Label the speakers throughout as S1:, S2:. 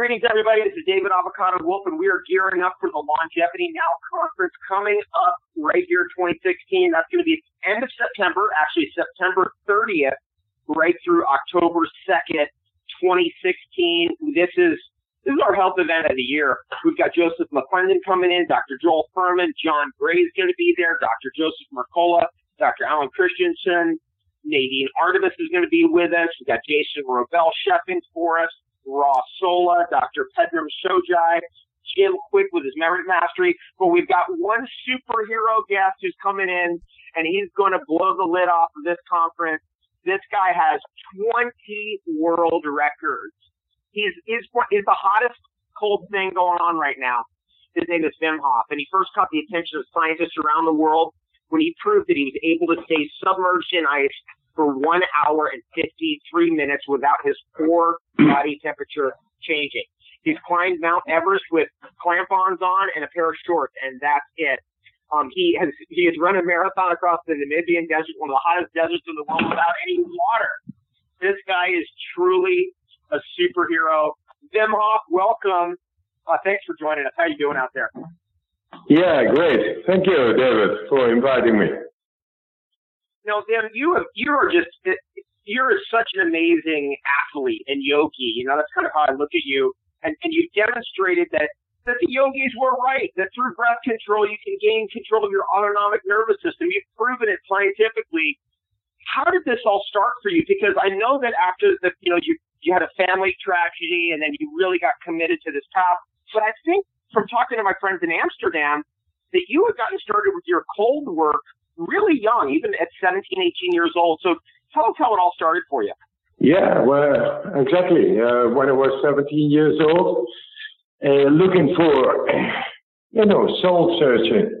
S1: Greetings, everybody. This is David Avocado Wolfe, and we are gearing up for the Longevity Now conference coming up right here, 2016. That's going to be end of September, actually September 30th, right through October 2nd, 2016. This is this is our health event of the year. We've got Joseph McClendon coming in, Dr. Joel Fuhrman, John Gray is going to be there, Dr. Joseph Mercola, Dr. Alan Christianson, Nadine Artemis is going to be with us. We've got Jason Wrobel chefing for us. Ross Sola, Dr. Pedram Shojai, Jim Kwik with his memory mastery. But we've got one superhero guest who's coming in and he's going to blow the lid off of this conference. This guy has 20 world records. He's, he's the hottest cold thing going on right now. His name is Wim Hof, and he first caught the attention of scientists around the world when he proved that he was able to stay submerged in ice for one hour and 53 minutes without his core body temperature changing. He's climbed Mount Everest with clamp-ons on and a pair of shorts, and that's it. Um, he has he has run a marathon across the Namibian desert, one of the hottest deserts in the world, without any water. This guy is truly a superhero. Hof, welcome. Uh, thanks for joining us. How are you doing out there?
S2: Yeah, great. Thank you, David, for inviting me.
S1: No, Wim, you have, you are just you're such an amazing athlete and yogi. You know, that's kind of how I look at you. And and you demonstrated that that the yogis were right. That through breath control you can gain control of your autonomic nervous system. You've proven it scientifically. How did this all start for you? Because I know that after the you know you you had a family tragedy and then you really got committed to this path. But I think from talking to my friends in Amsterdam that you had gotten started with your cold work really young, even at 17, 18 years old. So tell us how it all started for you.
S2: Yeah, well, exactly. Uh, when I was 17 years old, uh, looking for, you know, soul searching.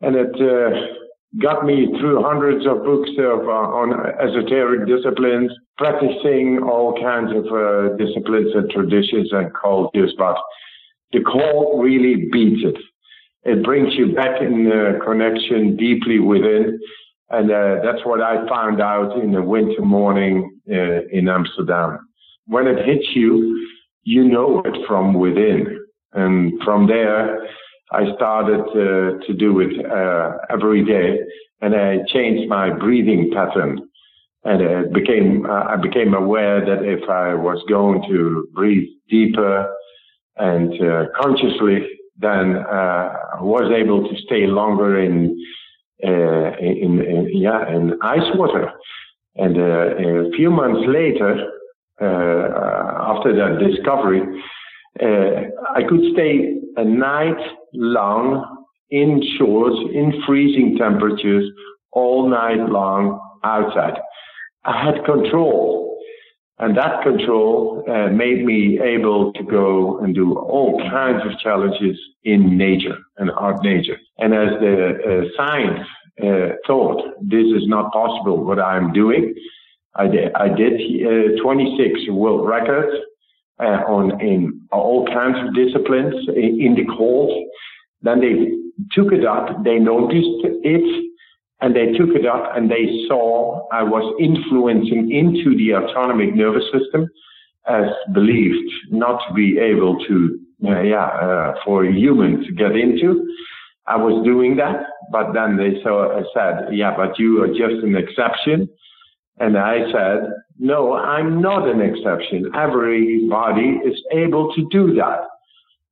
S2: And it uh, got me through hundreds of books of, uh, on esoteric disciplines, practicing all kinds of uh, disciplines and traditions and cultures. But the call really beats it. It brings you back in uh, connection deeply within. And uh, that's what I found out in a winter morning uh, in Amsterdam. When it hits you, you know it from within. And from there, I started uh, to do it uh, every day. And I changed my breathing pattern. And it became, uh, I became aware that if I was going to breathe deeper and consciously, then uh, was able to stay longer in, uh, in, in, yeah in ice water. And uh, a few months later, uh, after that discovery, uh, I could stay a night long in shorts in freezing temperatures all night long outside. I had control and that control uh, made me able to go and do all kinds of challenges in nature and art nature. And as the uh, science uh, thought this is not possible, what I'm doing, I did, I did uh, 26 world records uh, on in all kinds of disciplines in, in the cold. Then they took it up, they noticed it, and they took it up and they saw I was influencing into the autonomic nervous system as believed not to be able to, uh, yeah, uh, for a human to get into. I was doing that, but then they saw, uh, said, yeah, but you are just an exception. And I said, no, I'm not an exception. Everybody is able to do that.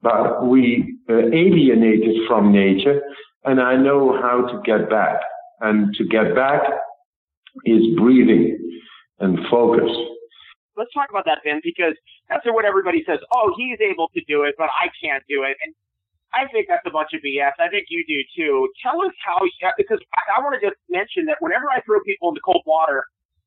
S2: But we uh, alienated from nature and I know how to get back. And to get back is breathing and focus.
S1: Let's talk about that, Ben, because that's what everybody says. Oh, he's able to do it, but I can't do it. And I think that's a bunch of BS. I think you do too. Tell us how, because I, I want to just mention that whenever I throw people into cold water,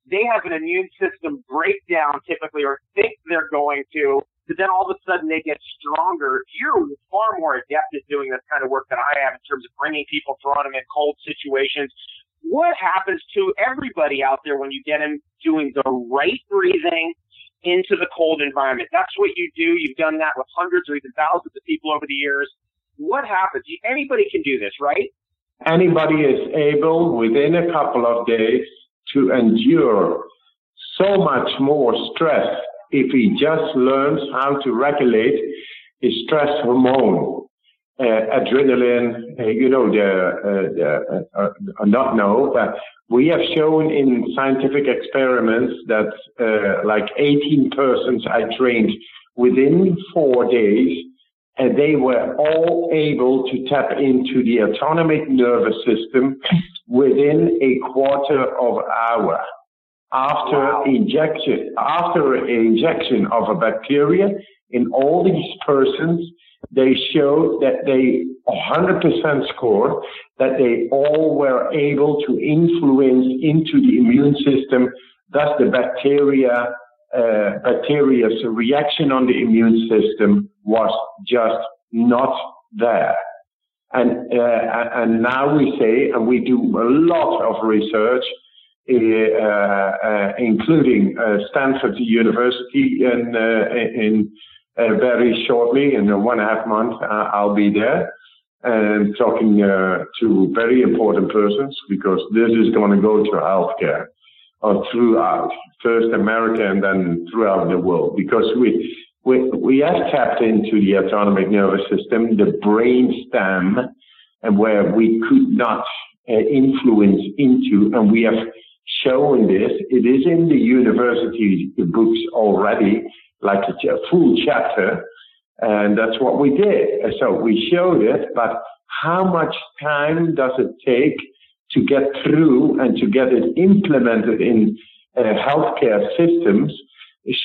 S1: they have an immune system breakdown typically, or think they're going to but then all of a sudden they get stronger. You're far more adept at doing this kind of work than I am in terms of bringing people, throwing them in cold situations. What happens to everybody out there when you get them doing the right breathing into the cold environment? That's what you do. You've done that with hundreds or even thousands of people over the years. What happens? Anybody can do this, right?
S2: Anybody is able within a couple of days to endure so much more stress if he just learns how to regulate his stress hormone, uh, adrenaline, uh, you know, the, uh, the uh, uh, not know, but we have shown in scientific experiments that uh, like 18 persons I trained within four days, and they were all able to tap into the autonomic nervous system within a quarter of hour after wow. injection after injection of a bacteria in all these persons they showed that they 100% scored that they all were able to influence into the immune system thus the bacteria uh, bacteria's reaction on the immune system was just not there and uh, and now we say and we do a lot of research Eh, eh, eh, including uh, Stanford University in, in very shortly, in one and a half months, I'll be there. And talking to very important persons because this is going to go to healthcare or throughout, first America and then throughout the world, because we we we have tapped into the autonomic nervous system, the brain stem, and where we could not uh, influence into, and we have showing this. It is in the university books already, like a full chapter, and that's what we did. So we showed it, but how much time does it take to get through and to get it implemented in uh, healthcare systems?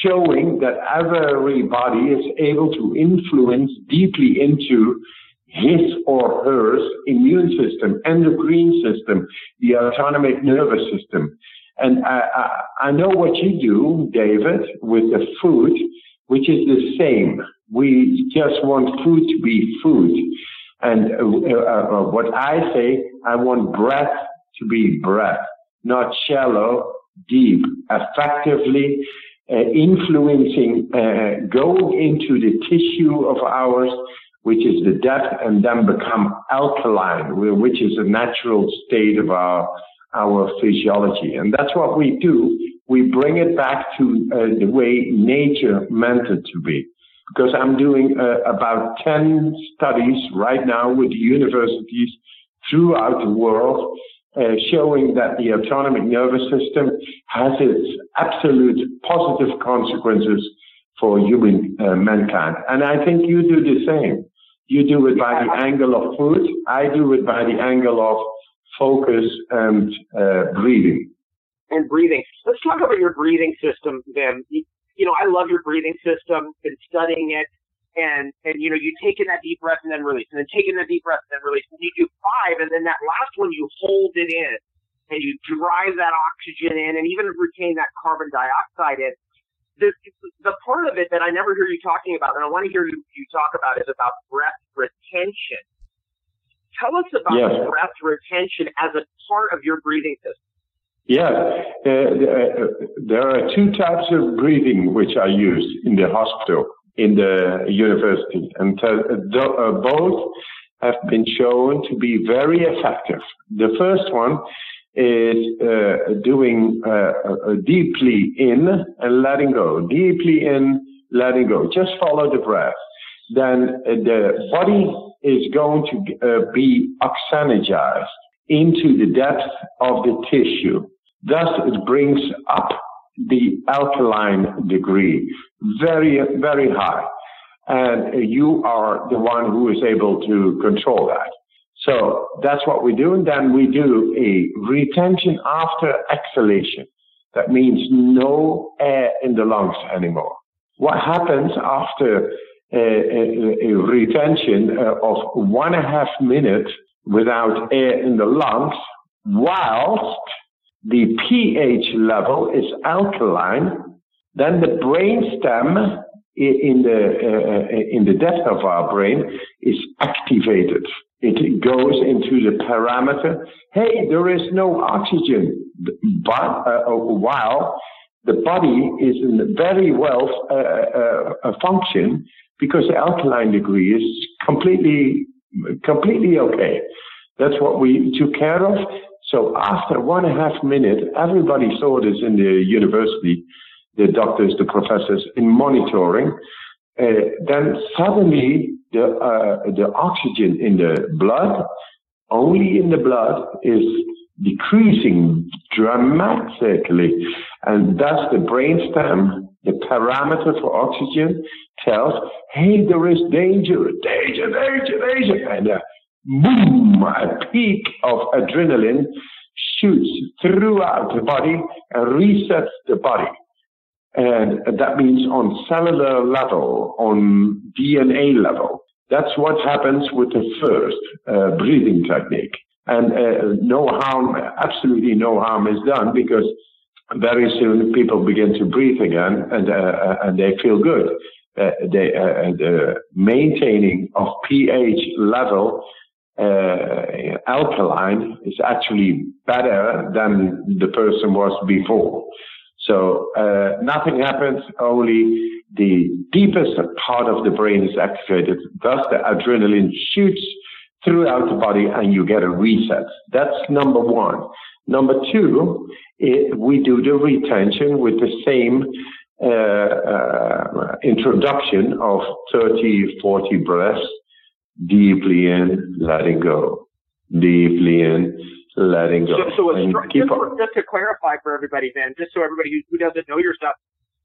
S2: Showing that everybody is able to influence deeply into his or her immune system, endocrine system, the autonomic nervous system. And I, I, I, know what you do, David, with the food, which is the same. We just want food to be food. And uh, uh, uh what I say, I want breath to be breath, not shallow, deep, effectively uh, influencing, uh, going into the tissue of ours which is the depth, and then become alkaline, which is a natural state of our our physiology. And that's what we do. We bring it back to uh, the way nature meant it to be. Because I'm doing uh, about 10 studies right now with universities throughout the world uh, showing that the autonomic nervous system has its absolute positive consequences for human uh, mankind. And I think you do the same. You do it by the angle of food. I do it by the angle of focus and uh, breathing.
S1: And breathing. Let's talk about your breathing system, then. You know, I love your breathing system. Been studying it, and and you know, you take in that deep breath and then release, and then take in that deep breath and then release. And you do five, and then that last one you hold it in, and you drive that oxygen in, and even retain that carbon dioxide in the, the part of it that I never hear you talking about, and I want to hear you, you talk about, is about breath retention. Tell us about yes. breath retention as a part of your breathing system.
S2: Yeah, uh, uh, there are two types of breathing which are used in the hospital, in the university, and uh, uh both have been shown to be very effective. The first one is uh, doing uh, uh, deeply in and letting go, deeply in, letting go. Just follow the breath. Then the body is going to be oxygenized into the depth of the tissue. Thus, it brings up the alkaline degree very, very high. And you are the one who is able to control that. So that's what we do. And then we do a retention after exhalation. That means no air in the lungs anymore. What happens after a, a, a retention uh, of one and a half minutes without air in the lungs, whilst the pH level is alkaline, then the brain stem in the uh, uh, in the depth of our brain is activated. It goes into the parameter, hey, there is no oxygen, but uh, uh, while the body is in very well uh, uh, function because the alkaline degree is completely, completely okay. That's what we took care of. So after one and a half minute, everybody saw this in the university. The doctors, the professors in monitoring, uh, then suddenly the uh, the oxygen in the blood, only in the blood, is decreasing dramatically, and thus the brainstem, the parameter for oxygen, tells, "Hey, there is danger, danger, danger, danger," and uh, boom, a peak of adrenaline shoots throughout the body and resets the body. And that means on cellular level, on DNA level. That's what happens with the first uh, breathing technique. And uh, no harm, absolutely no harm is done because very soon people begin to breathe again and, uh, uh and they feel good. Uh, they, uh, the maintaining of pH level alkaline is actually better than the person was before. So uh, nothing happens, only the deepest part of the brain is activated. Thus, the adrenaline shoots throughout the body and you get a reset. That's number one. Number two, it, we do the retention with the same uh, uh, introduction of 30, 40 breaths, deeply in, letting go, deeply in, letting go.
S1: So, so just, for, just, to clarify for everybody, then, just so everybody who, who doesn't know your stuff,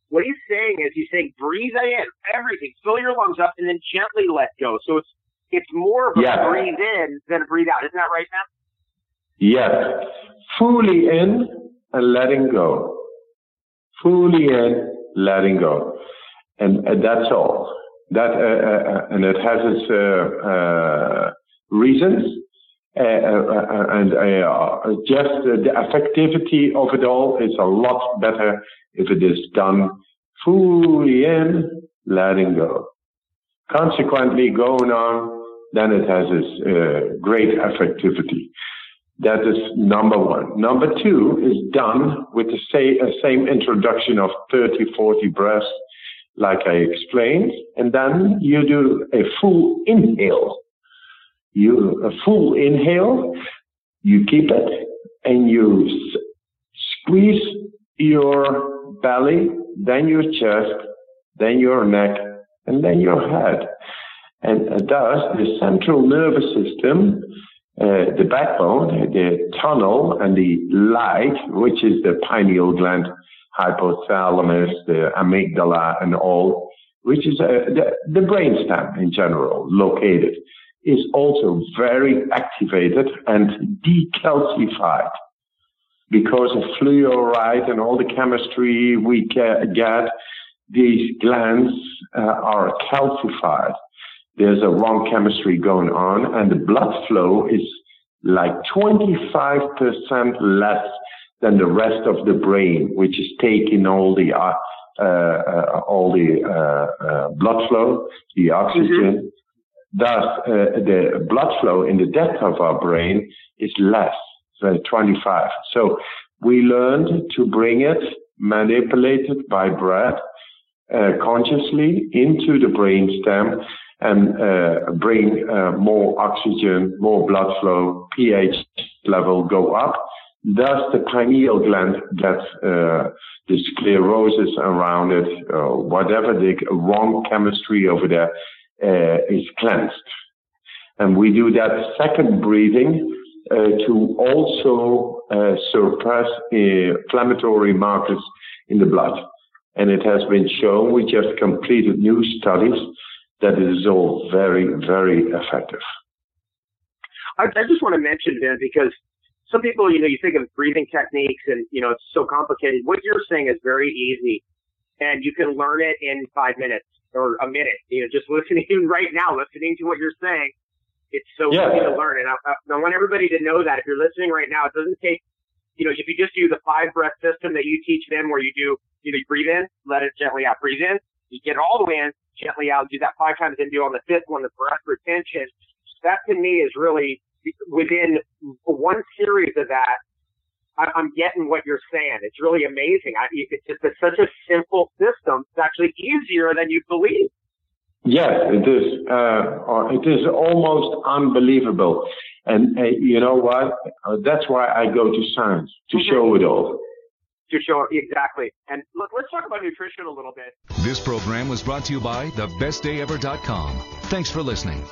S1: what he's saying is he's saying breathe in everything, fill your lungs up, and then gently let go. So it's it's more of a yes. breathe in than a breathe out. Isn't that right, Matt?
S2: Yes, fully in and letting go, fully in, letting go, and, and that's all. That uh, uh, uh and it has its uh, uh reasons Uh, uh, and uh, just the effectivity of it all is a lot better if it is done fully in, letting go. Consequently, going on, then it has its uh, great effectivity. That is number one. Number two is done with the same introduction of 30, 40 breaths, like I explained, and then you do a full inhale you a full inhale, you keep it, and you s- squeeze your belly, then your chest, then your neck, and then your head. And thus, the central nervous system, uh, the backbone, the tunnel, and the light, which is the pineal gland, hypothalamus, the amygdala, and all, which is uh, the, the brainstem in general, located is also very activated and decalcified because of fluoride and all the chemistry we get. These glands uh, are calcified. There's a wrong chemistry going on, and the blood flow is like 25% less than the rest of the brain, which is taking all the uh, uh, all the uh, uh, blood flow, the oxygen, mm-hmm. Thus, uh, the blood flow in the depth of our brain is less than 25. So we learned to bring it manipulated by breath uh, consciously into the brain stem and uh, bring uh, more oxygen, more blood flow, pH level go up. Thus, the pineal gland gets uh, the sclerosis around it, whatever the wrong chemistry over there uh, is cleansed. And we do that second breathing uh, to also uh, suppress inflammatory markers in the blood. And it has been shown, we just completed new studies, that it is all very, very effective.
S1: I, I just want to mention, Ben, because some people, you know, you think of breathing techniques and, you know, it's so complicated. What you're saying is very easy and you can learn it in five minutes or a minute. You know, just listening right now, listening to what you're saying, it's so yeah. easy to learn. And I, I want everybody to know that if you're listening right now, it doesn't take, you know, if you just do the five breath system that you teach them, where you do, you know, you breathe in, let it gently out, breathe in, you get all the way in, gently out, do that five times, then do on the fifth one the breath retention. That to me is really within one series of that I'm getting what you're saying. It's really amazing. I, it's just it's such a simple system. It's actually easier than you believe.
S2: Yes, it is. Uh, it is almost unbelievable. And uh, you know what? Uh, that's why I go to science to mm-hmm. show it all.
S1: to show exactly. And look, let's talk about nutrition a little bit.
S3: This program was brought to you by thebestdayever.com. Thanks for listening.